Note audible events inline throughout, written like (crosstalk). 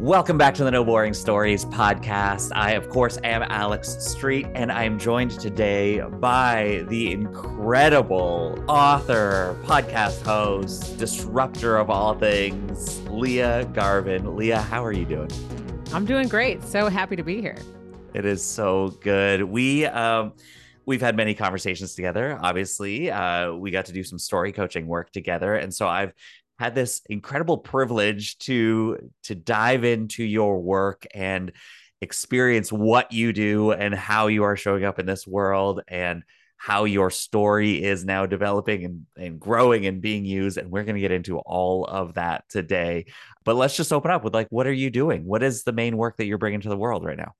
Welcome back to the No Boring Stories podcast. I, of course, am Alex Street, and I'm joined today by the incredible author, podcast host, disruptor of all things, Lia Garvin. Lia, how are you doing? I'm doing great. So happy to be here. It is so good. We, um, we've had many conversations together obviously uh, we got to do some story coaching work together and so i've had this incredible privilege to to dive into your work and experience what you do and how you are showing up in this world and how your story is now developing and, and growing and being used. And we're going to get into all of that today. But let's just open up with like what are you doing? What is the main work that you're bringing to the world right now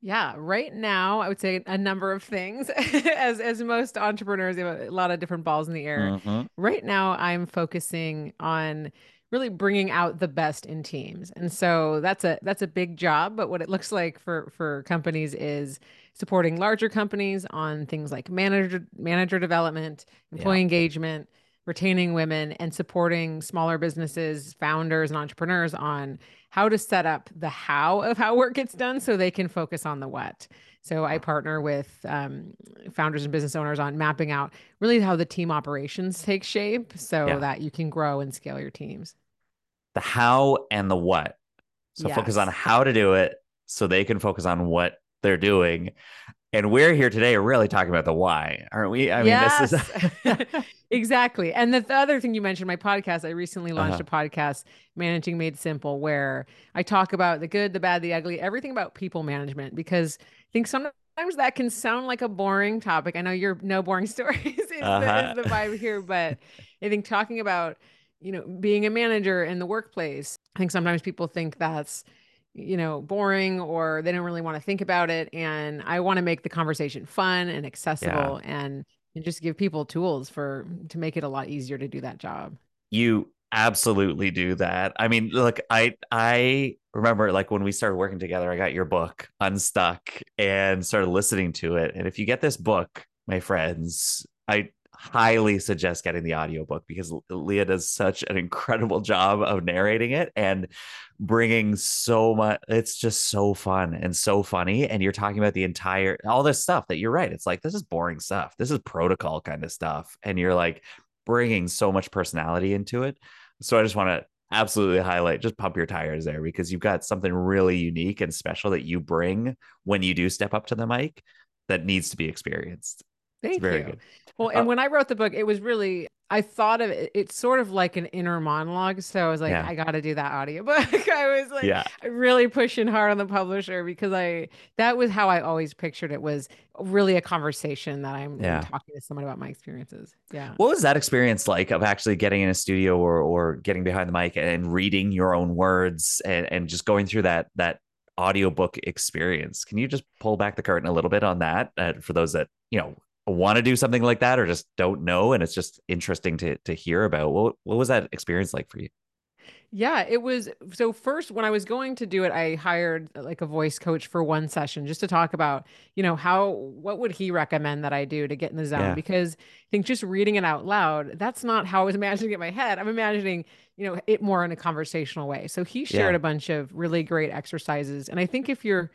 yeah, right now I would say a number of things. (laughs) as as most entrepreneurs, they have a lot of different balls in the air. Mm-hmm. Right now, I'm focusing on really bringing out the best in teams, and so that's a that's a big job. But what it looks like for for companies is supporting larger companies on things like manager manager development, employee yeah. engagement, retaining women, and supporting smaller businesses, founders, and entrepreneurs on how to set up the how of how work gets done so they can focus on the what. So I partner with um, founders and business owners on mapping out really how the team operations take shape so yeah. that you can grow and scale your teams. The how and the what. So yes. focus on how to do it so they can focus on what they're doing. And we're here today really talking about the why, aren't we? I mean, yes. this is (laughs) exactly. And the, the, other thing you mentioned, my podcast, I recently launched uh-huh. a podcast, Managing Made Simple, where I talk about the good, the bad, the ugly, everything about people management, because I think sometimes that can sound like a boring topic. I know you're no boring (laughs) stories is, uh-huh. the, is the vibe here, but I think talking about, you know, being a manager in the workplace, I think sometimes people think that's you know, boring or they don't really want to think about it. And I want to make the conversation fun and accessible yeah. and, and just give people tools for to make it a lot easier to do that job. You absolutely do that. I mean, look, I I remember like when we started working together, I got your book Unstuck and started listening to it. And if you get this book, my friends, I highly suggest getting the audiobook because Lia does such an incredible job of narrating it and bringing so much it's just so fun and so funny and you're talking about the entire all this stuff that you're right it's like this is boring stuff this is protocol kind of stuff and you're like bringing so much personality into it so i just want to absolutely highlight just pump your tires there because you've got something really unique and special that you bring when you do step up to the mic that needs to be experienced Thank it's very you. Good. Well, and uh, when I wrote the book, it was really I thought of it, it's sort of like an inner monologue. So I was like, yeah. I got to do that audiobook. (laughs) I was like, yeah. really pushing hard on the publisher because I, that was how I always pictured it was really a conversation that I'm, yeah. talking to someone about my experiences. Yeah. What was that experience like of actually getting in a studio or, or getting behind the mic and reading your own words and, and just going through that, that audiobook experience? Can you just pull back the curtain a little bit on that uh, for those that, you know, want to do something like that or just don't know and it's just interesting to to hear about what what was that experience like for you yeah it was so first when i was going to do it i hired uh, like a voice coach for one session just to talk about you know how what would he recommend that i do to get in the zone yeah. because i think just reading it out loud that's not how i was (laughs) imagining it in my head i'm imagining you know it more in a conversational way so he shared yeah. a bunch of really great exercises and i think if you're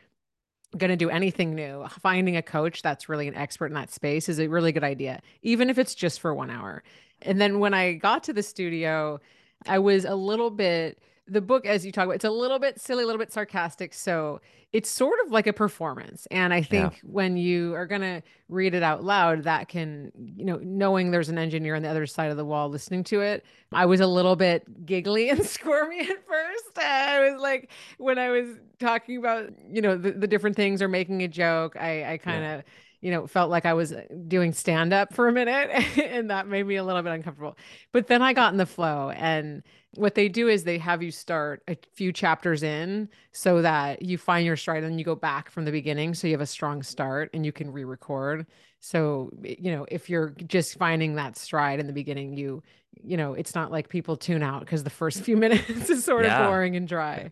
going to do anything new, finding a coach that's really an expert in that space is a really good idea, even if it's just for one hour. And then when I got to the studio, I was a little bit the book as you talk about it's a little bit silly a little bit sarcastic so it's sort of like a performance and i think yeah. when you are going to read it out loud that can you know knowing there's an engineer on the other side of the wall listening to it i was a little bit giggly (laughs) and squirmy at first i was like when i was talking about you know the, the different things or making a joke i i kind of yeah you know, felt like I was uh, doing stand up for a minute (laughs) and that made me a little bit uncomfortable. But then I got in the flow and what they do is they have you start a few chapters in so that you find your stride and you go back from the beginning so you have a strong start and you can re-record. So you know if you're just finding that stride in the beginning you you know it's not like people tune out because the first (laughs) few minutes is sort yeah. of boring and dry.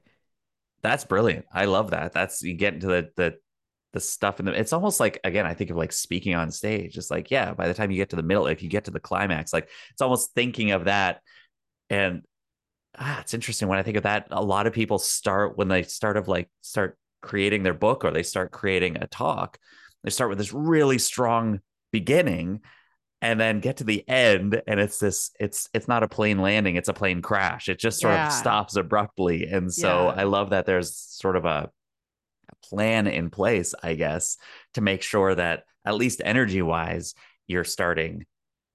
That's brilliant. I love that. That's you get into the the the stuff in the it's almost like again i think of like speaking on stage. It's like yeah by the time you get to the middle like you get to the climax like it's almost thinking of that and ah, it's interesting when I think of that. A lot of people start when they start of like start creating their book or they start creating a talk, they start with this really strong beginning and then get to the end and it's this it's it's not a plane landing it's a plane crash it just sort yeah. of stops abruptly and so yeah. i love that there's sort of a, a plan in place i guess to make sure that at least energy wise you're starting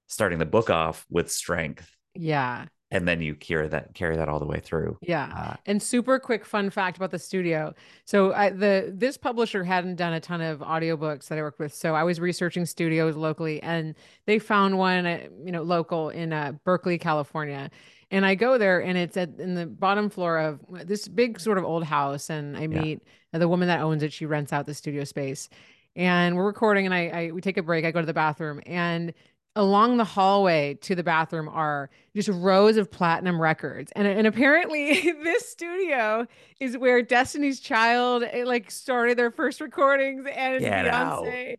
starting the book off with strength yeah and then you carry that carry that all the way through. Yeah. Uh, and super quick fun fact about the studio. So I, the this publisher hadn't done a ton of audiobooks that I worked with. So I was researching studios locally and they found one uh, you know local in uh, Berkeley, California. And I go there and it's at in the bottom floor of this big sort of old house and I meet yeah. the woman that owns it. She rents out the studio space. And we're recording and I, I we take a break. I go to the bathroom and along the hallway to the bathroom are just rows of platinum records. And, and apparently (laughs) this studio is where destiny's child eh, like started their first recordings and Get beyonce. out.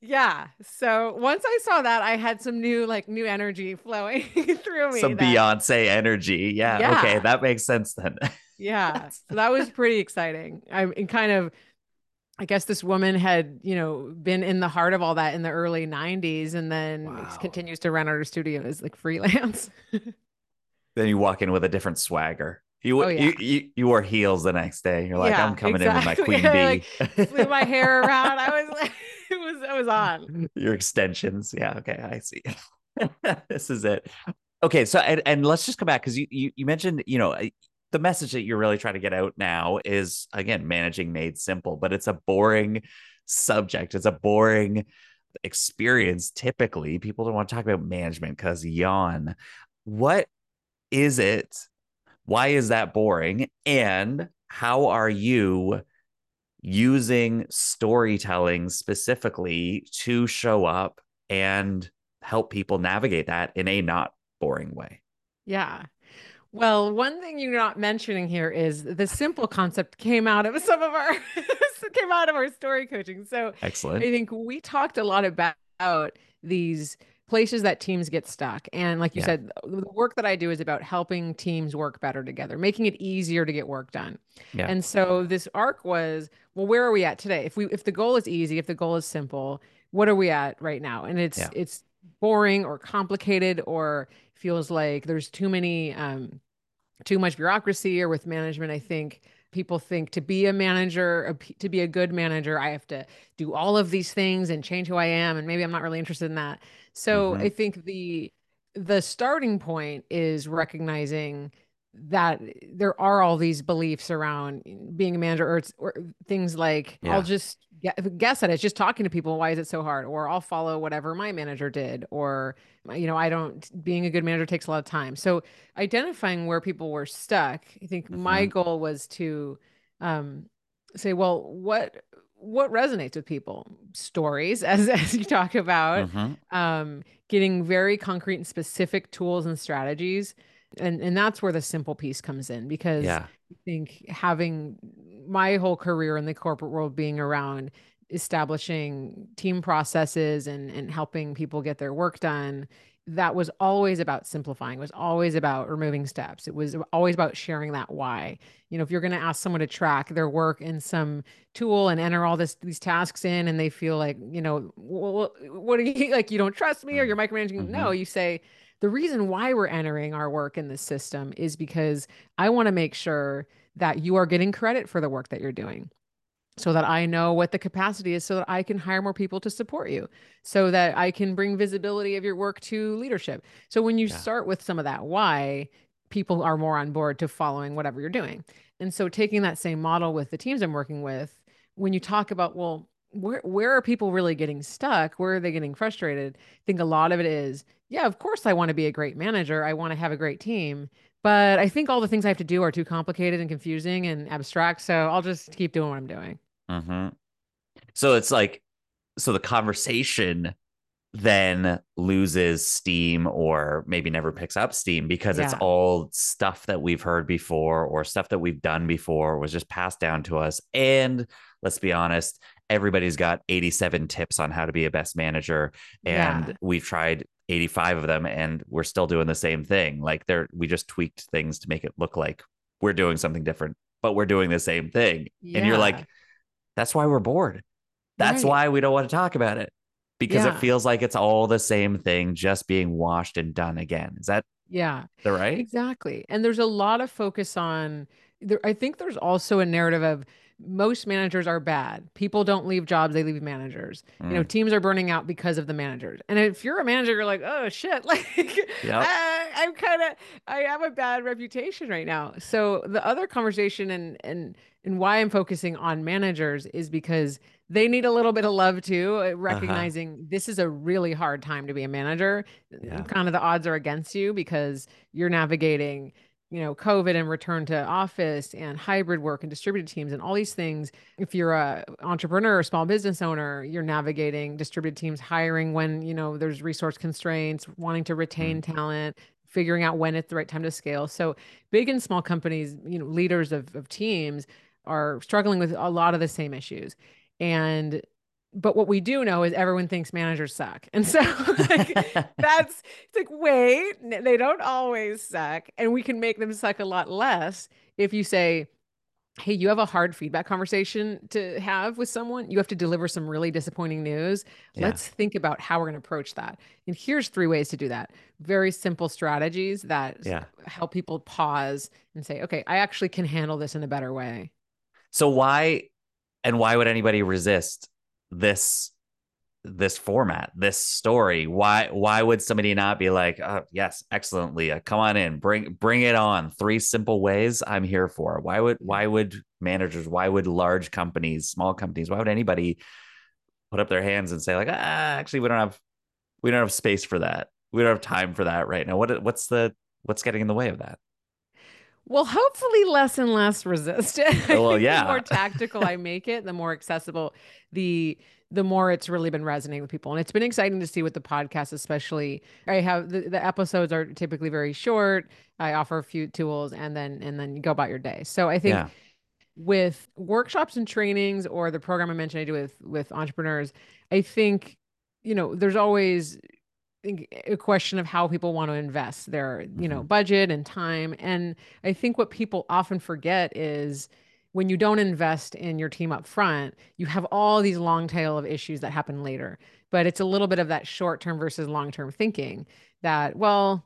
yeah. So once i saw that i had some new like new energy flowing (laughs) through me some that, beyonce energy. Yeah, yeah. Okay. That makes sense then. (laughs) Yeah. So that was pretty exciting. I and kind of I guess this woman had, you know, been in the heart of all that in the early 90s and then wow. continues to run out her studio as like freelance. (laughs) then you walk in with a different swagger. You, oh, yeah. you, you you wore heels the next day. You're like, yeah, I'm coming exactly. in with my (laughs) queen bee. like, flew my hair (laughs) around. I was like, it was I was on. Your extensions. Yeah. Okay. I see. this is it. Okay. So and, and let's just come back because you, you you mentioned, you know, the message that you're really trying to get out now is again managing made simple but it's a boring subject. It's a boring experience typically. People don't want to talk about management because yawn. What is it? Why is that boring? And how are you using storytelling specifically to show up and help people navigate that in a not boring way? Yeah well, one thing you're not mentioning here is the simple concept came out of some of our (laughs) came out of our story coaching. So excellent. I think we talked a lot about these places that teams get stuck. And like you yeah. said, the work that I do is about helping teams work better together, making it easier to get work done. Yeah. And so this arc was, well, where are we at today? If we if the goal is easy, if the goal is simple, what are we at right now? And it's yeah. it's boring or complicated or feels like there's too many um too much bureaucracy or with management i think people think to be a manager to be a good manager i have to do all of these things and change who i am and maybe i'm not really interested in that so mm-hmm. i think the the starting point is recognizing that there are all these beliefs around being a manager or, or things like yeah. i'll just guess at it just talking to people why is it so hard or i'll follow whatever my manager did or you know i don't being a good manager takes a lot of time so identifying where people were stuck i think mm-hmm. my goal was to um, say well what what resonates with people stories (laughs) as as you talk about mm-hmm. um, getting very concrete and specific tools and strategies and and that's where the simple piece comes in because yeah. i think having my whole career in the corporate world being around establishing team processes and and helping people get their work done that was always about simplifying was always about removing steps it was always about sharing that why you know if you're going to ask someone to track their work in some tool and enter all this these tasks in and they feel like you know well, what are you (laughs) like you don't trust me or you're micromanaging mm-hmm. no you say the reason why we're entering our work in this system is because I want to make sure that you are getting credit for the work that you're doing so that I know what the capacity is so that I can hire more people to support you, so that I can bring visibility of your work to leadership. So when you yeah. start with some of that why, people are more on board to following whatever you're doing. And so taking that same model with the teams I'm working with, when you talk about, well, where where are people really getting stuck? Where are they getting frustrated? I think a lot of it is, yeah, of course I want to be a great manager. I want to have a great team, but I think all the things I have to do are too complicated and confusing and abstract. So I'll just keep doing what I'm doing. Mm-hmm. So it's like, so the conversation then loses steam or maybe never picks up steam because yeah. it's all stuff that we've heard before or stuff that we've done before was just passed down to us. And let's be honest, everybody's got 87 tips on how to be a best manager and yeah. we've tried 85 of them and we're still doing the same thing. Like they're we just tweaked things to make it look like we're doing something different, but we're doing the same thing. Yeah. And you're like, that's why we're bored. That's right. why we don't want to talk about it. Because yeah. it feels like it's all the same thing just being washed and done again. Is that yeah. The right? Exactly. And there's a lot of focus on there I think there's also a narrative of most managers are bad. People don't leave jobs, they leave managers. Mm. You know, mm. teams are burning out because of the managers. And if you're a manager, you're like, oh shit, (laughs) like yep. I, I'm kind of I have a bad reputation right now. So the other conversation and and and why I'm focusing on managers is because they need a little bit of love too, uh, uh-huh. recognizing uh-huh. this is a really hard time to be a manager. Yeah. Kind of the odds are against you because you're navigating you know, COVID and return to office and hybrid work and distributed teams and all these things. If you're a entrepreneur or small business owner, you're navigating distributed teams, hiring when, you know, there's resource constraints, wanting to retain mm. talent, figuring out when it's the right time to scale. So big and small companies, you know, leaders of, of teams are struggling with a lot of the same issues. And but what we do know is everyone thinks managers suck. And so (laughs) like, (laughs) that's it's like, wait, they don't always suck. And we can make them suck a lot less if you say, hey, you have a hard feedback conversation to have with someone. You have to deliver some really disappointing news. Yeah. Let's think about how we're going to approach that. And here's three ways to do that. Very simple strategies that yeah. help people pause and say, okay, I actually can handle this in a better way. So why and why would anybody resist this this format, this story? Why why would somebody not be like, oh, yes, excellent, Lia, come on in, bring bring it on. Three simple ways I'm here for. Why would why would managers, why would large companies, small companies, why would anybody put up their hands and say like, ah, actually, we don't have we don't have space for that. We don't have time for that right now. What what's the what's getting in the way of that? Well, hopefully less and less resistant. (laughs) Well, yeah. the more (laughs) tactical I make it, the more accessible, the the more it's really been resonating with people. And it's been exciting to see with the podcast, especially. I have the, the episodes are typically very short. I offer a few tools and then and then you go about your day. So I think yeah. with workshops and trainings or the program I mentioned I do with with entrepreneurs, I think you know, there's always a question of how people want to invest their you know mm-hmm. budget and time. And i think what people often forget is when you don't invest in your team up front you have all these long tail of issues that happen later. But it's a little bit of that short term versus long term thinking that well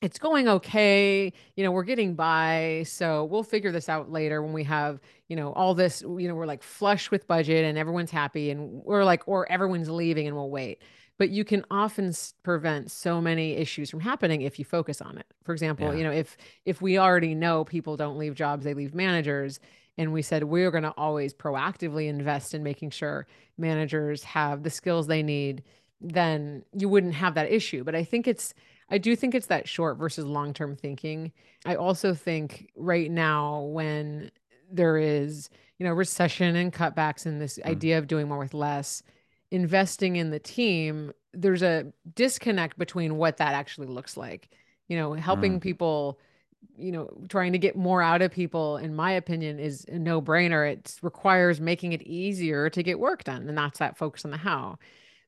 it's going okay you know we're getting by so we'll figure this out later when we have you know all this you know we're like flush with budget and everyone's happy and we're like or everyone's leaving and we'll wait but you can often prevent so many issues from happening if you focus on it for example yeah. you know if if we already know people don't leave jobs they leave managers and we said we're going to always proactively invest in making sure managers have the skills they need then you wouldn't have that issue but i think it's i do think it's that short versus long term thinking i also think right now when there is you know recession and cutbacks and this mm. idea of doing more with less investing in the team, there's a disconnect between what that actually looks like. You know, helping mm. people, you know, trying to get more out of people, in my opinion, is a no brainer. It requires making it easier to get work done. And that's that focus on the how.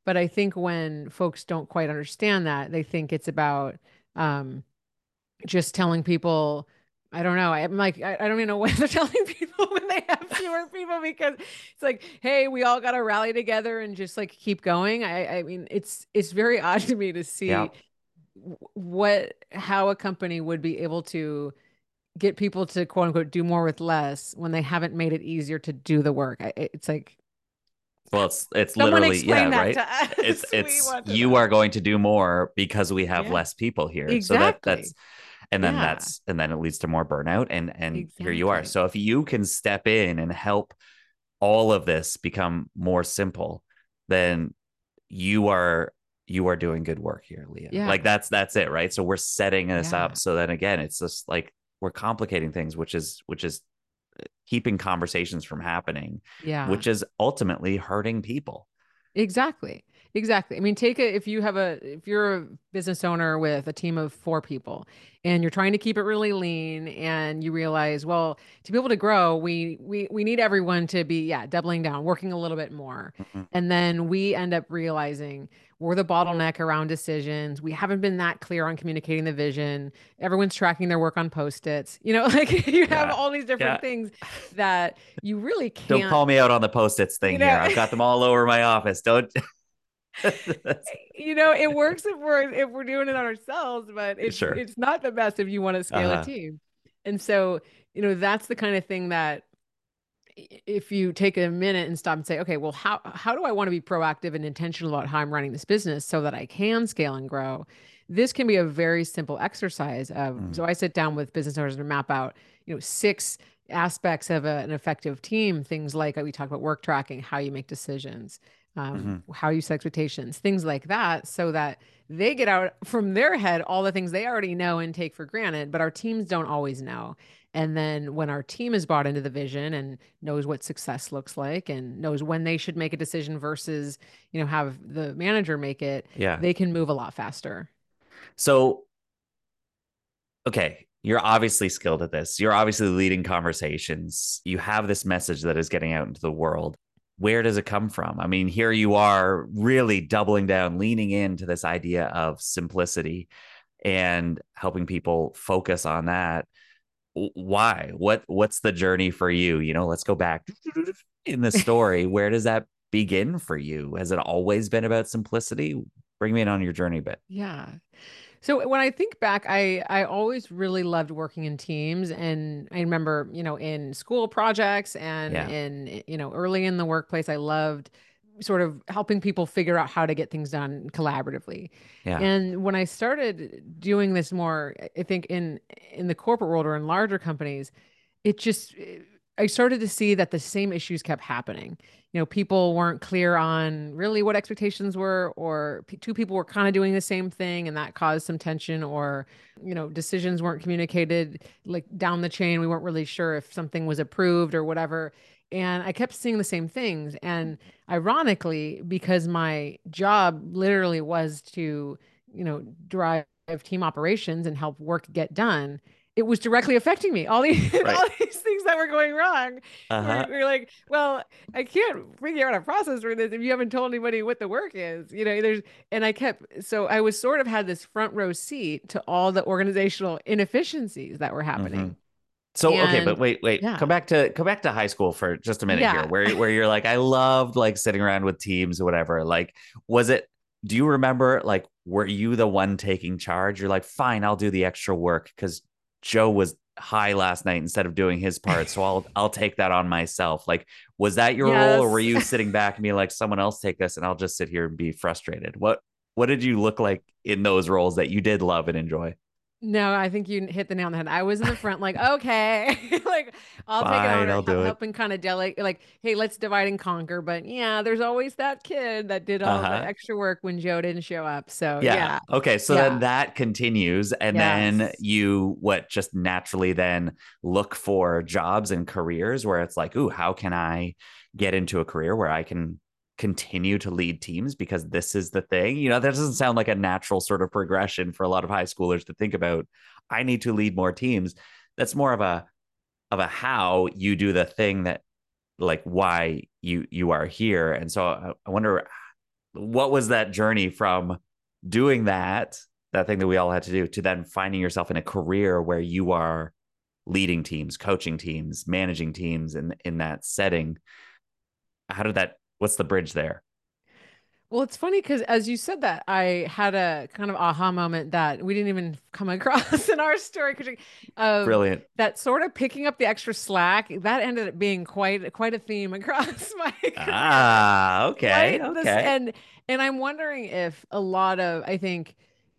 But I think when folks don't quite understand that, they think it's about um, just telling people, I don't know. I'm like, I, I don't even know what they're (laughs) telling people when they have fewer people because it's like, hey, we all got to rally together and just like keep going. I, I mean, it's it's very (laughs) odd to me to see yeah. what how a company would be able to get people to quote unquote do more with less when they haven't made it easier to do the work. I, it's like well, it's it's literally yeah, right. (laughs) It's it's you know. are going to do more because we have yeah. less people here. Exactly. So that that's and then yeah. that's and then it leads to more burnout and and exactly. here you are so if you can step in and help all of this become more simple then you are you are doing good work here lia yeah. like that's that's it right so we're setting this yeah. up so then again it's just like we're complicating things which is which is uh, keeping conversations from happening yeah which is ultimately hurting people exactly Exactly. I mean, take it if you have a if you're a business owner with a team of four people and you're trying to keep it really lean and you realize, well, to be able to grow, we we we need everyone to be yeah, doubling down, working a little bit more. Mhm. And then we end up realizing we're the bottleneck around decisions. We haven't been that clear on communicating the vision. Everyone's tracking their work on post-its. You know, (laughs) like you have Yeah. all these different Yeah. things that you really can't Don't call me out on the post-its thing You know- here. I've got them all over my office. Don't (laughs) you know, it works if we're if we're doing it on ourselves, but it's Sure. it's not the best if you want to scale Uh-huh. a team. And so, you know, that's the kind of thing that if you take a minute and stop and say, okay, well, how how do I want to be proactive and intentional about how I'm running this business so that I can scale and grow? This can be a very simple exercise of Mm. so I sit down with business owners and map out, you know, six aspects of a, an effective team, things like we talk about work tracking, how you make decisions, um, how you set expectations, things like that, so that they get out from their head all the things they already know and take for granted, but our teams don't always know. And then when our team is bought into the vision and knows what success looks like and knows when they should make a decision versus, you know, have the manager make it, yeah. they can move a lot faster. So, okay, you're obviously skilled at this. You're obviously leading conversations. You have this message that is getting out into the world. Where does it come from? I mean, here you are really doubling down, leaning into this idea of simplicity and helping people focus on that. Why? What what's the journey for you? You know, let's go back (laughs) in the story. Where does that begin for you? Has it always been about simplicity? Bring me in on your journey a bit. Yeah. So when I think back, I I always really loved working in teams, and I remember, you know, in school projects and Yeah. in you know early in the workplace, I loved sort of helping people figure out how to get things done collaboratively. Yeah. And when I started doing this more, I think in in the corporate world or in larger companies, it just eh, I started to see that the same issues kept happening. You know, people weren't clear on really what expectations were, or p- two people were kind of doing the same thing, and that caused some tension, or, you know, decisions weren't communicated like down the chain. We weren't really sure if something was approved or whatever. And I kept seeing the same things. And ironically, because my job literally was to, you know, drive team operations and help work get done, it was directly affecting me. All these, (laughs) Right. all these things that were going wrong Uh-huh. we're, we're like, well, I can't figure out a process for this if you haven't told anybody what the work is. You know, there's, and I kept, so I was sort of had this front row seat to all the organizational inefficiencies that were happening. So okay, but wait, wait. yeah. Come back to come back to high school for just a minute Yeah. here, where where you're like, I loved like sitting around with teams or whatever. Like, was it? Do you remember? Like, were you the one taking charge? You're like, fine, I'll do the extra work because Joe was high last night instead of doing his part, so I'll I'll take that on myself. Like, was that your role, or were you (laughs) sitting back and being like, someone else take this, and I'll just sit here and be frustrated? What what did you look like in those roles that you did love and enjoy? No, I think you hit the nail on the head. I was in the front, like, okay, (laughs) like I'll take it Fine, on, I'll do it. kind of delegate, like, hey, let's divide and conquer. But yeah, there's always that kid that did all Uh-huh. the extra work when Joe didn't show up. So yeah. yeah, Okay. So Yeah. then that continues. And then you, what, just naturally then look for jobs and careers where it's like, ooh, how can I get into a career where I can continue to lead teams because this is the thing? You know, that doesn't sound like a natural sort of progression for a lot of high schoolers to think about. I need to lead more teams. That's more of a, of a how you do the thing that like why you you are here and so I, I wonder what was that journey from doing that that thing that we all had to do to then finding yourself in a career where you are leading teams coaching teams managing teams in in that setting how did that what's the bridge there Well, it's funny because as you said that, I had a kind of aha moment that we didn't even (laughs) come across in our story. Of brilliant that sort of picking up the extra slack that ended up being quite quite a theme across (laughs) my career. ah okay right? This- okay and and I'm wondering if a lot of I think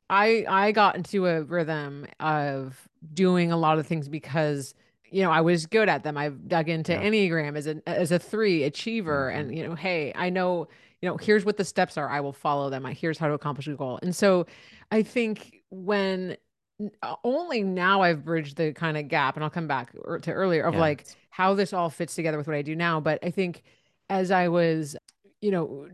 I I got into a rhythm of doing a lot of things because you know I was good at them. I've dug into Yeah. Enneagram as a as a three achiever, Mhm. and you know, hey, I know you know here's what the steps are. I will follow them. I here's how to accomplish a goal. And so I think when uh, only now I've bridged the kind of gap, and I'll come back er- to earlier of Yeah. like how this all fits together with what I do now. But I think as I was, you know,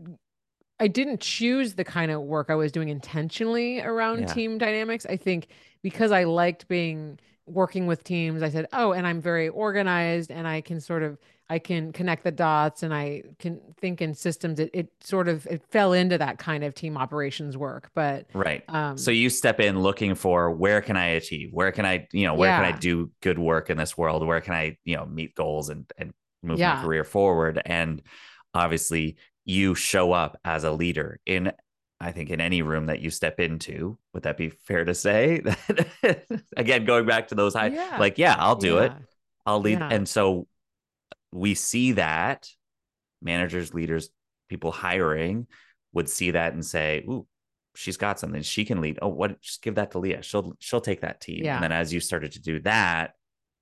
I didn't choose the kind of work I was doing intentionally around Yeah. team dynamics. I think because I liked being working with teams, I said, "Oh, and I'm very organized and I can sort of I can connect the dots and I can think in systems." It, it sort of it fell into that kind of team operations work. But Right. um So you step in looking for where can I achieve? Where can I, you know, where can I do good work in this world? Where can I, you know, meet goals and and move my career forward? And obviously you show up as a leader in I think in any room that you step into. Would that be fair to say? (laughs) Again, going back to those high yeah. like, yeah, I'll do it. I'll lead. Yeah. And so we see that managers, leaders, people hiring would see that and say, "Ooh, she's got something. She can lead. Oh, what? Just give that to Lia. She'll she'll take that team." Yeah. And then as you started to do that,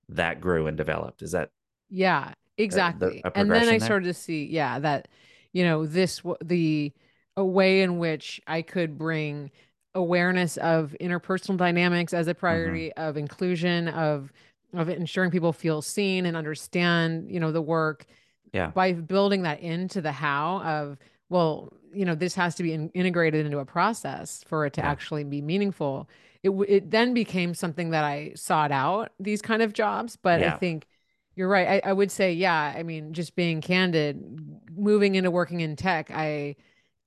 that grew and developed. Is that Yeah, exactly. a and then I there? started to see, yeah, that, you know, this, the, a way in which I could bring awareness of interpersonal dynamics as a Mm-hmm. priority, of inclusion, of, of ensuring people feel seen and understand, you know, the work yeah, by building that into the how of, well, you know, this has to be in, integrated into a process for it to Yeah. actually be meaningful. It, w- it then became something that I sought out these kind of jobs, but I think you're right. I, I would say, yeah, I mean, just being candid, moving into working in tech, I,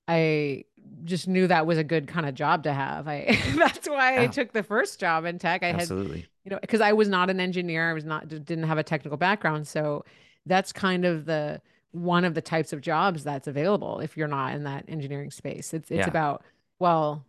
I just knew that was a good kind of job to have. I, (laughs) that's why I took the first job in tech. I had absolutely. you know because i was not an engineer i was not didn't have a technical background so that's kind of the one of the types of jobs that's available if you're not in that engineering space it's it's Yeah. about well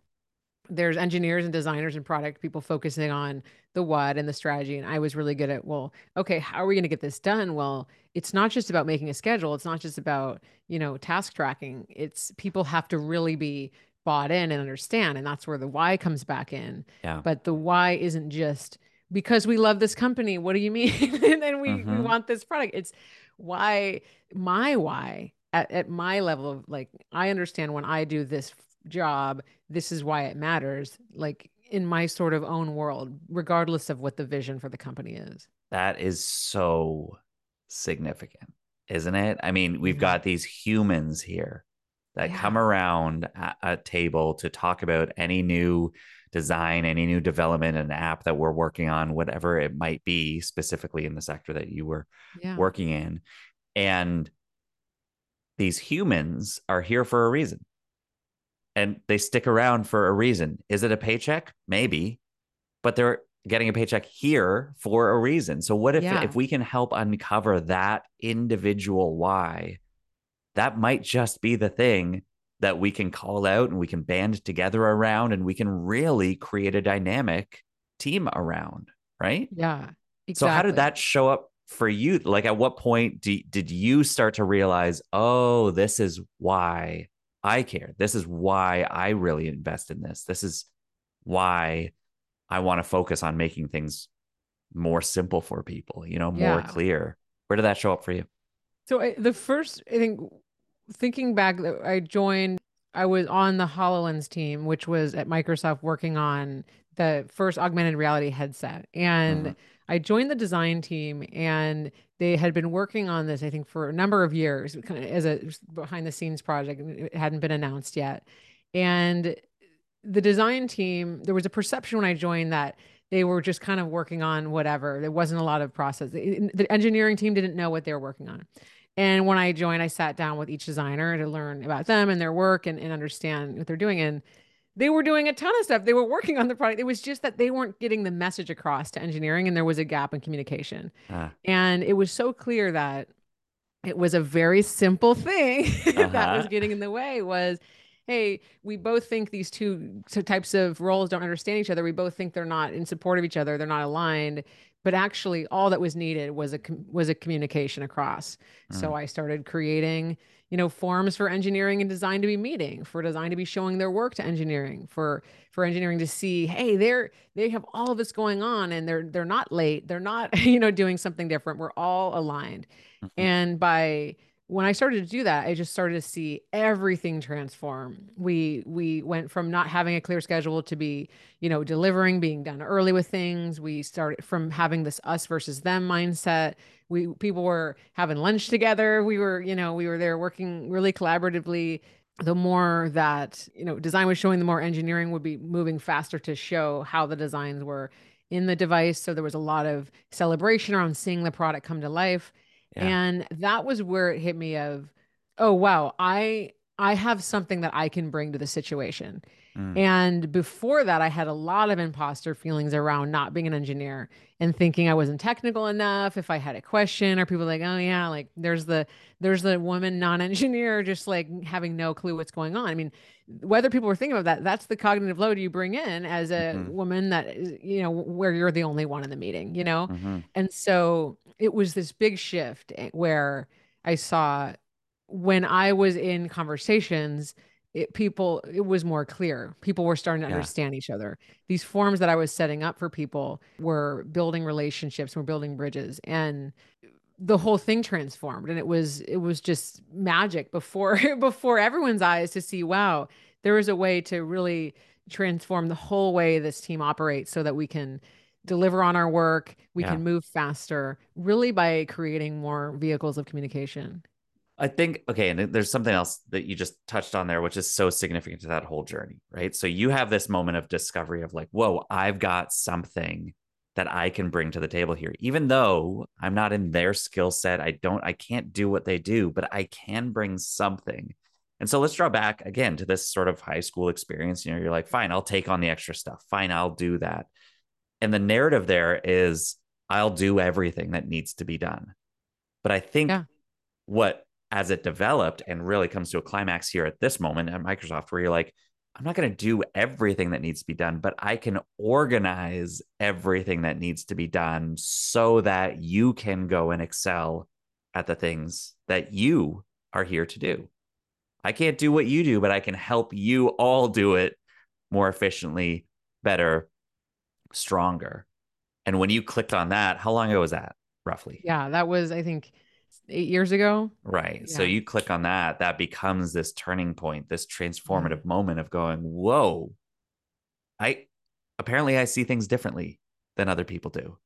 there's engineers and designers and product people focusing on the what and the strategy and i was really good at well okay how are we going to get this done well it's not just about making a schedule it's not just about you know task tracking it's people have to really be bought in and understand and that's where the why comes back in Yeah. but the why isn't just because we love this company what do you mean (laughs) and then we, we Mhm. want this product it's why my why at, at my level of like i understand when i do this job this is why it matters like in my sort of own world regardless of what the vision for the company is That is so significant, isn't it? I mean, we've Mhm. got these humans here that Yeah. come around a, a table to talk about any new design, any new development, an app that we're working on, whatever it might be, specifically in the sector that you were yeah working in. And these humans are here for a reason. And they stick around for a reason. Is it a paycheck? Maybe. But they're getting a paycheck here for a reason. So what if Yeah. if we can help uncover that individual why? That might just be the thing that we can call out and we can band together around and we can really create a dynamic team around, right? yeah exactly. So how did that show up for you? Like at what point do, did you start to realize, oh, this is why I care. This is why I really invest in this. This is why I want to focus on making things more simple for people, you know, more Yeah. clear. Where did that show up for you? So I, the first, I think, thinking back, that I joined. I was on the Hololens team, which was at Microsoft working on the first augmented reality headset, and Mhm. I joined the design team, and they had been working on this, I think, for a number of years, kind of as a behind the scenes project. It hadn't been announced yet, and the design team, there was a perception when I joined that they were just kind of working on whatever. There wasn't a lot of process. The engineering team didn't know what they were working on. And when I joined, I sat down with each designer to learn about them and their work and, and understand what they're doing. And they were doing a ton of stuff. They were working on the product. It was just that they weren't getting the message across to engineering and there was a gap in communication. Ah, And it was so clear that it was a very simple thing (laughs) that was Uh-huh. getting in the way was hey we both think these two types of roles don't understand each other we both think they're not in support of each other they're not aligned but actually all that was needed was a was a communication across so Mm. i started creating you know forums for engineering and design to be meeting for design to be showing their work to engineering for for engineering to see hey they're they have all of this going on and they're they're not late they're not (laughs) you know doing something different we're all aligned Mhm. and by when I started to do that, I just started to see everything transform. We we went from not having a clear schedule to be, you know, delivering, being done early with things. We started from having this us versus them mindset. We people were having lunch together. We were, you know, we were there working really collaboratively. the more that you know design was showing the more engineering would be moving faster to show how the designs were in the device so there was a lot of celebration around seeing the product come to life and that was where it hit me of oh wow i i have something that i can bring to the situation Mm. And before that, I had a lot of imposter feelings around not being an engineer and thinking I wasn't technical enough. If I had a question, or people like, oh yeah, like there's the there's the woman non-engineer just like having no clue what's going on. I mean, whether people were thinking about that, that's the cognitive load you bring in as a mm-hmm. woman that you know, where you're the only one in the meeting, you know? Mm-hmm. And so it was this big shift eh, where I saw when I was in conversations it, people it was more clear people were starting to yeah. understand each other these forms that i was setting up for people were building relationships were building bridges and the whole thing transformed and it was it was just magic before (laughs) before everyone's eyes to see wow there is a way to really transform the whole way this team operates so that we can deliver on our work we yeah. can move faster really by creating more vehicles of communication I think okay, and there's something else that you just touched on there, which is so significant to that whole journey, right? So you have this moment of discovery of like, whoa, I've got something that I can bring to the table here, even though I'm not in their skill set. I don't, I can't do what they do, but I can bring something. And so let's draw back again to this sort of high school experience. You know, you're like, fine, I'll take on the extra stuff. Fine, I'll do that. And the narrative there is, I'll do everything that needs to be done. But I think yeah. what as it developed and really comes to a climax here at this moment at Microsoft, where you're like, I'm not going to do everything that needs to be done, but I can organize everything that needs to be done so that you can go and excel at the things that you are here to do. I can't do what you do, but I can help you all do it more efficiently, better, stronger. And when you clicked on that, how long ago was that roughly? Yeah, that was, I think, eight years ago. Right. Yeah. So you click on that, that becomes this turning point, this transformative mm-hmm. moment of going, whoa, I apparently I see things differently than other people do.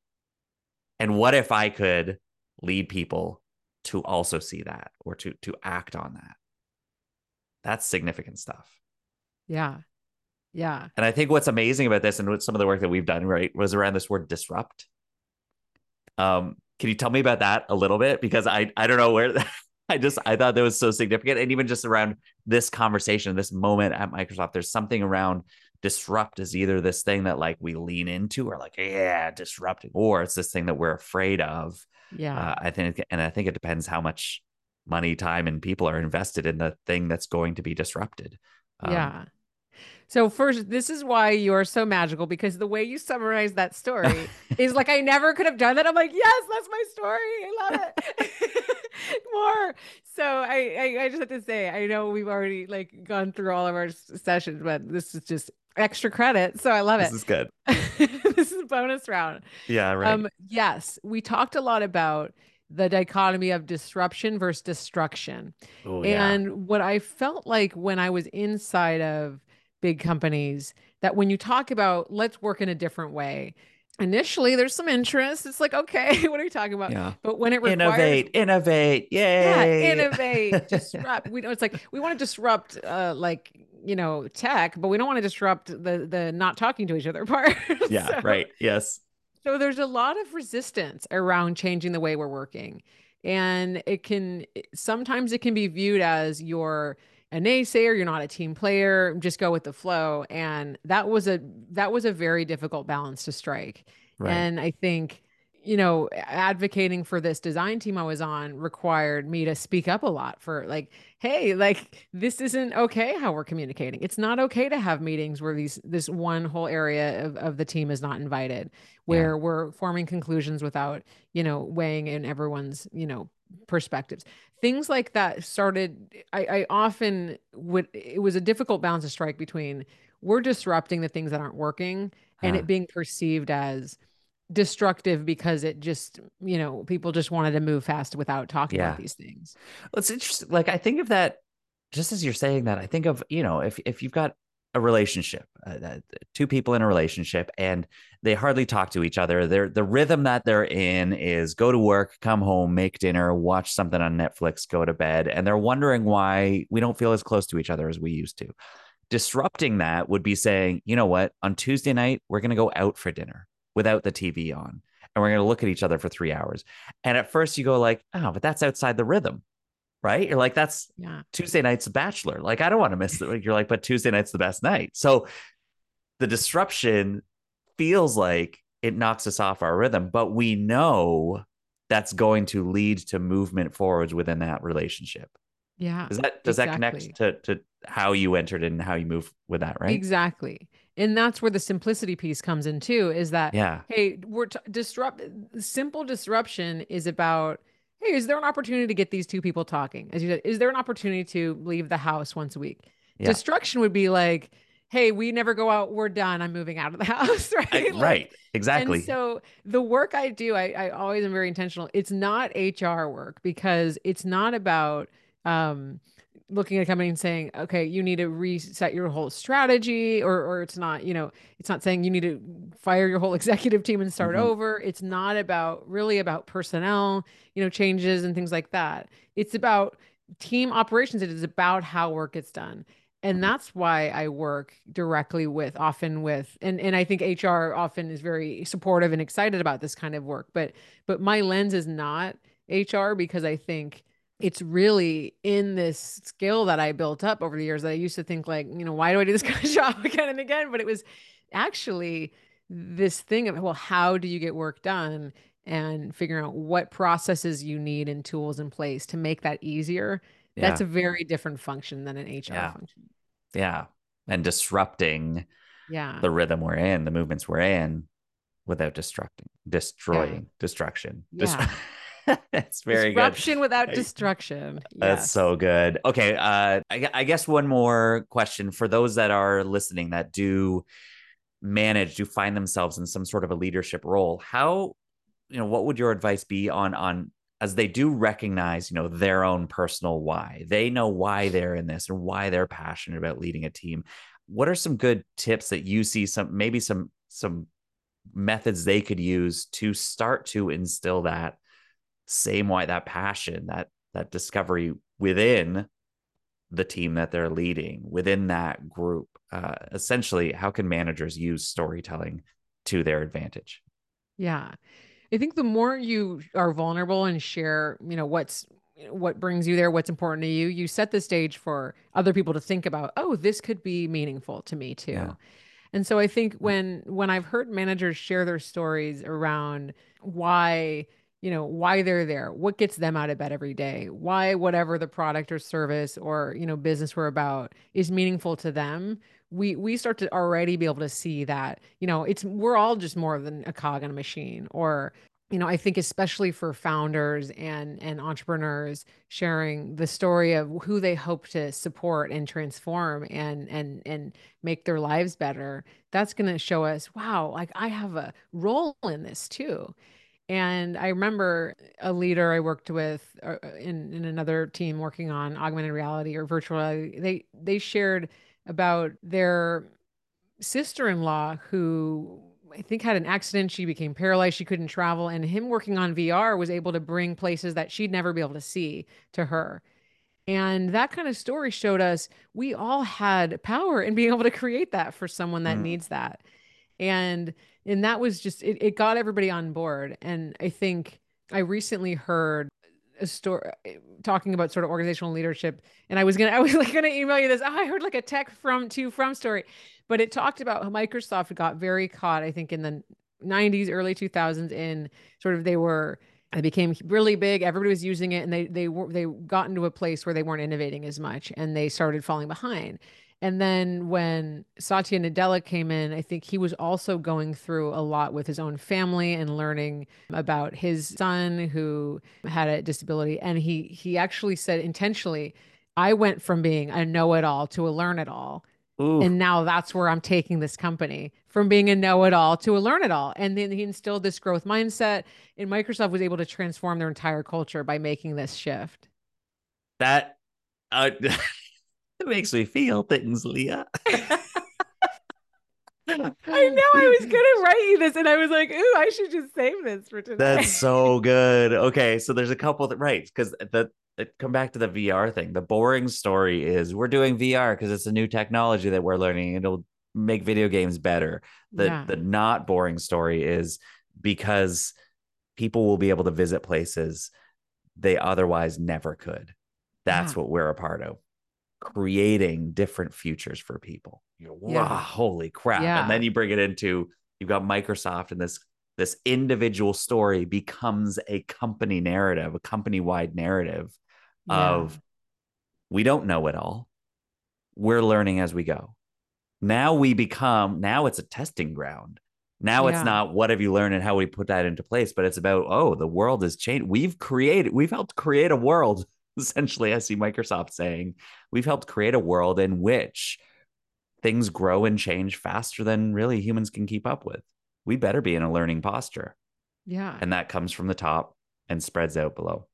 And what if I could lead people to also see that or to to act on that? That's significant stuff. Yeah. Yeah. And I think what's amazing about this and what some of the work that we've done, right, was around this word disrupt. Um, can you tell me about that a little bit? Because I I don't know where (laughs) I just I thought that was so significant. And even just around this conversation, this moment at Microsoft, there's something around disrupt is either this thing that like we lean into or like, yeah, disrupting, or it's this thing that we're afraid of. Yeah. Uh, I think and I think it depends how much money, time, and people are invested in the thing that's going to be disrupted. Um, yeah. So first, this is why you are so magical because the way you summarize that story (laughs) is like I never could have done that. I'm like, yes, that's my story. I love it. (laughs) More. So I, I, I just have to say, I know we've already like gone through all of our sessions, but this is just extra credit. So I love it. (laughs) This is good. this is bonus round. Yeah, right. Um, yes, we talked a lot about the dichotomy of disruption versus destruction. Ooh, and yeah. what I felt like when I was inside of big companies that when you talk about let's work in a different way, initially there's some interest. It's like, okay, (laughs) what are you talking about? Yeah. But when it requires innovate, innovate, yay. Yeah, innovate, (laughs) disrupt. we know it's like we want to disrupt uh like you know tech, but we don't want to disrupt the the not talking to each other (laughs) part. yeah, so, right. Yes. So there's a lot of resistance around changing the way we're working. And it can sometimes it can be viewed as your a naysayer you're not a team player just go with the flow and that was a that was a very difficult balance to strike right. and i think you know advocating for this design team i was on required me to speak up a lot for like hey like this isn't okay how we're communicating it's not okay to have meetings where these this one whole area of, of the team is not invited where yeah. we're forming conclusions without you know weighing in everyone's you know perspectives things like that started I, I often would it was a difficult balance to strike between we're disrupting the things that aren't working and huh. it being perceived as destructive because it just you know people just wanted to move fast without talking yeah. about these things well it's interesting like i think of that just as you're saying that i think of you know if if you've got a relationship, uh, uh, two people in a relationship, and they hardly talk to each other. They're, the rhythm that they're in is go to work, come home, make dinner, watch something on Netflix, go to bed. And they're wondering why we don't feel as close to each other as we used to. Disrupting that would be saying, you know what, on Tuesday night, we're going to go out for dinner without the TV on. And we're going to look at each other for three hours. And at first you go like, oh, but that's outside the rhythm right? You're like, that's yeah. Tuesday night's a bachelor. Like, I don't want to miss it. You're like, but Tuesday night's the best night. So the disruption feels like it knocks us off our rhythm, but we know that's going to lead to movement forwards within that relationship. Yeah. Does that does exactly. that connect to to how you entered and how you move with that, right? Exactly. And that's where the simplicity piece comes in too is that yeah. hey, we're t- disrupt simple disruption is about hey, is there an opportunity to get these two people talking? As you said, is there an opportunity to leave the house once a week? Yeah. Destruction would be like, hey, we never go out. We're done. I'm moving out of the (laughs) house. Right. I, like, right. Exactly. so the work I do, I, I always am very intentional. It's not HR work because it's not about, um, looking at a company and saying, okay, you need to reset your whole strategy, or or it's not, you know, it's not saying you need to fire your whole (laughs) executive team and start mm-hmm. over. It's not about really about personnel, you know, changes and things like that. It's about team operations. It is about how work gets done. And mm-hmm. that's why I work directly with often with and and I think HR often is very supportive and excited about this kind of work. But but my lens is not HR because I think it's really in this skill that I built up over the years that I used to think like, you know, why do I do this (laughs) kind of job again and again? But it was actually this thing of, well, how do you get work done and figuring out what processes you need and tools in place to make that easier. Yeah. That's a very different function than an HR yeah. function. Yeah. And disrupting yeah the rhythm we're in, the movements we're in without destructing, destroying, yeah. destruction. Yeah. (laughs) (laughs) it's very disruption good. without destruction. That's yes. so good. Okay, uh, I, I guess one more question for those that are listening that do manage do find themselves in some sort of a leadership role. How, you know, what would your advice be on on as they do recognize, you know, their own personal why? They know why they're in this and why they're passionate about leading a team. What are some good tips that you see? Some maybe some some methods they could use to start to instill that same why that passion, that that discovery within the team that they're leading, within that group. Uh, essentially, how can managers use storytelling to their advantage? Yeah. I think the more you are vulnerable and share, you know, what's what brings you there, what's important to you, you set the stage for other people to think about, oh, this could be meaningful to me too. Yeah. And so I think when when I've heard managers share their stories around why you know why they're there what gets them out of bed every day why whatever the product or service or you know business we're about is meaningful to them we we start to already be able to see that you know it's we're all just more than a cog in a machine or you know i think especially for founders and and entrepreneurs sharing the story of who they hope to support and transform and and and make their lives better that's going to show us wow like i have a role in this too and I remember a leader I worked with uh, in, in another team working on augmented reality or virtual reality. They they shared about their sister-in-law who I think had an accident. She became paralyzed. She couldn't travel, and him working on VR was able to bring places that she'd never be able to see to her. And that kind of story showed us we all had power in being able to create that for someone that mm. needs that. And and that was just it, it got everybody on board. And i think i recently heard a story eh, talking about sort of organizational leadership. And i was gonna (laughs) i was like gonna email you this. Oh, i heard like a tech from to from story. But it talked about how microsoft got very caught i think in the 90s early 2000s in sort of they were they became really big. Everybody was using it. And they they were they got into a place where they weren't innovating as much. And they started falling behind and then when Satya Nadella came in, I think he was also going through a lot with his own family and learning about his son who had a disability. And he he actually said intentionally, I went from being a know-it-all to a learn-it-all. And now that's where I'm taking this company from being a know it all to a learn it all. And then he instilled this growth mindset. And Microsoft was able to transform their entire culture by making this shift. That uh, (laughs) It makes me feel things, Lia. (laughs) I know I was gonna write you this, and I was like, "Ooh, I should just save this for today." That's (laughs) so good. Okay, so there's a couple that right because the uh, come back to the VR thing. The boring story is we're doing VR because it's a new technology that we're learning. It'll make video games better. The yeah. the not boring story is because people will be able to visit places they otherwise never could. That's yeah. what we're a part of. Creating different futures for people. You're, wow, yeah. holy crap. Yeah. And then you bring it into you've got Microsoft and this this individual story becomes a company narrative, a company wide narrative of we don't know it all. We're learning as we go. Now we become, now it's a testing ground. Now yeah. it's not what have you learned and how we put that into place, but it's about, oh, the world has changed. We've created, we've helped create a world. (laughs) Essentially, I see Microsoft saying, we've helped create a world in which things grow and change faster than really humans can keep up with. We better be in a learning posture. Yeah. And that comes from the top and spreads out below.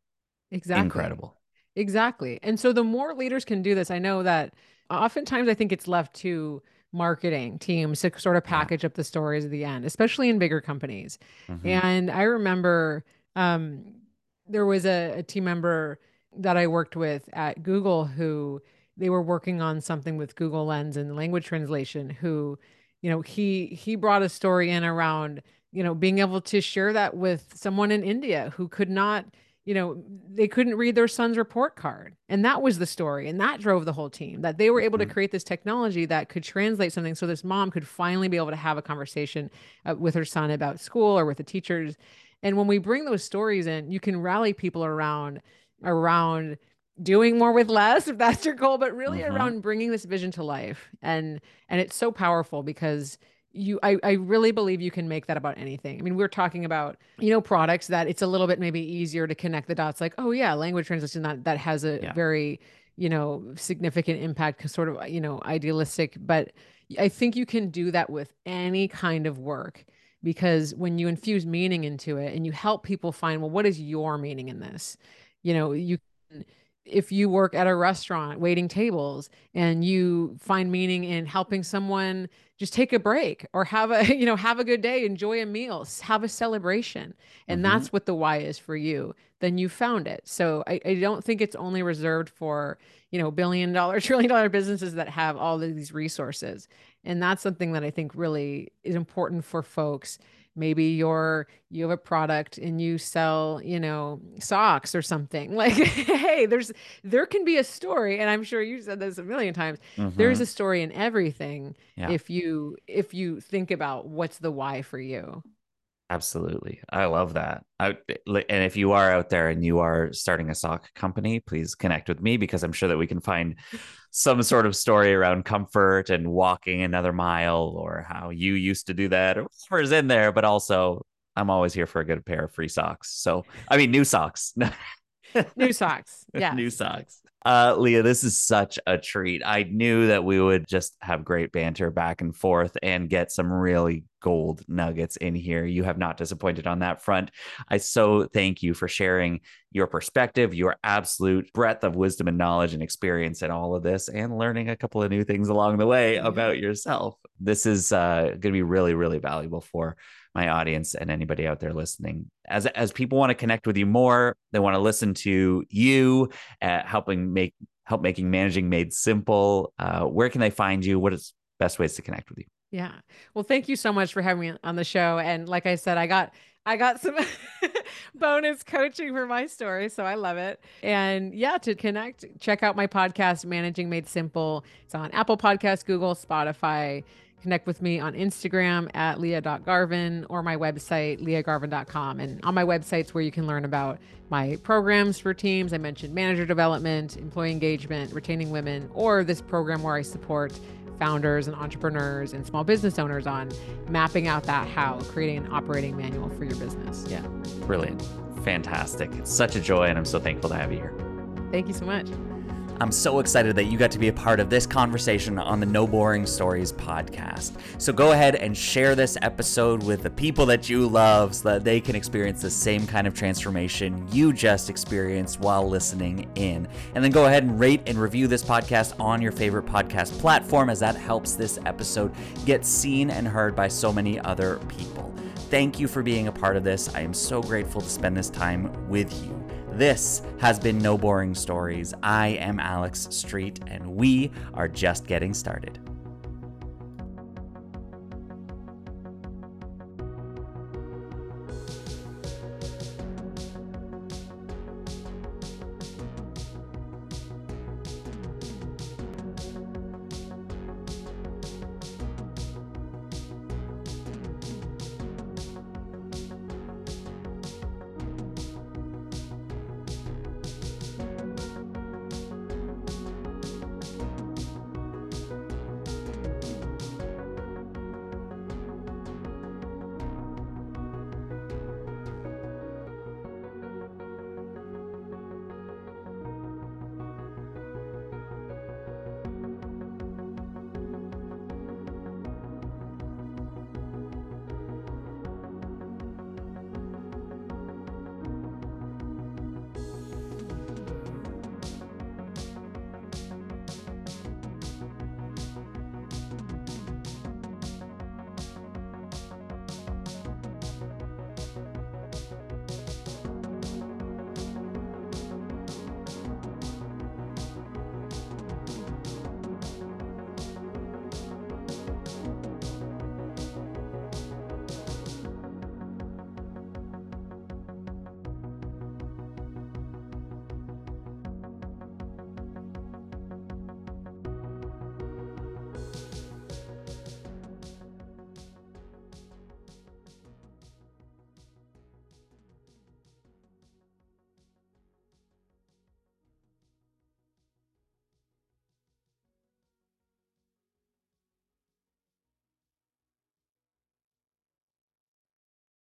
Exactly. Incredible. Exactly. And so the more leaders can do this, I know that oftentimes I think it's left to marketing teams to sort of package yeah. up the stories at the end, especially in bigger companies. Mm-hmm. And I remember um, there was a, a team member that I worked with at Google who they were working on something with Google Lens and language translation who, you know, he he brought a story in around, you know, being able to share that with someone in India who could not you know, they couldn't read their son's report card. And that was the story. And that drove the whole team that they were able mm-hmm. to create this technology that could translate something so this mom could finally be able to have a conversation uh, with her son about school or with the teachers. And when we bring those stories in, you can rally people around around doing more with less if that's your goal but really mm-hmm. around bringing this vision to life and and it's so powerful because you I, I really believe you can make that about anything. I mean, we're talking about, you know, products that it's a little bit maybe easier to connect the dots, like, oh yeah, language translation that that has a yeah. very, you know, significant impact, sort of, you know, idealistic. But I think you can do that with any kind of work because when you infuse meaning into it and you help people find, well, what is your meaning in this? You know, you if you work at a restaurant waiting tables and you find meaning in helping someone just take a break or have a (laughs) you know have a good day enjoy a meal have a celebration. And mm-hmm. that's what the why is for you. Then you found it. So I, I don't think it's only reserved for you know billion dollar (laughs) trillion dollar businesses that have all of these resources. And that's something that i think really is important for folks maybe you're you have a product and you sell you know socks or something (laughs) like hey there's there can be a story and i'm sure you said this a million times mm-hmm. there's a story in everything yeah. if you if you think about what's the why for you Absolutely. I love that. I, eh, and if you are out there and you are starting a sock company, please connect with me because I'm sure that we can find (laughs) some sort of story around comfort and walking another mile or how you used to do that or whatever's in there. But also, I'm always here for a good pair of free socks. So, I mean, new socks. (laughs) new socks. Yeah. (laughs) new socks. Uh, Lia, this is such a treat. I knew that we would just have great banter back and forth and get some really gold nuggets in here. You have not disappointed on that front. I so thank you for sharing your perspective, your absolute breadth of wisdom and knowledge and experience in all of this, and learning a couple of new things along the way about yourself. This is uh, going to be really, really valuable for my audience and anybody out there listening. As as people want to connect with you more, they want to listen to you, uh, helping make help making managing made simple. Uh, where can they find you? What is best ways to connect with you? Yeah. Well, thank you so much for having me on the show. And like I said, I got I got some (laughs) bonus coaching for my story, so I love it. And yeah, to connect, check out my podcast, Managing Made Simple. It's on Apple Podcasts, Google, Spotify. Connect with me on Instagram at lia.garvin or my website, liagarvin.com. And on my websites where you can learn about my programs for teams. I mentioned manager development, employee engagement, retaining women, or this program where I support founders and entrepreneurs and small business owners on mapping out that how, creating an operating manual for your business. Yeah. Brilliant. Fantastic. It's such a joy, and I'm so thankful to have you here. Thank you so much. I'm so excited that you got to be a part of this conversation on the No Boring Stories podcast. So go ahead and share this episode with the people that you love so that they can experience the same kind of transformation you just experienced while listening in. And then go ahead and rate and review this podcast on your favorite podcast platform, as that helps this episode get seen and heard by so many other people. Thank you for being a part of this. I am so grateful to spend this time with you. This has been No Boring Stories. I am Alex Street, and we are just getting started.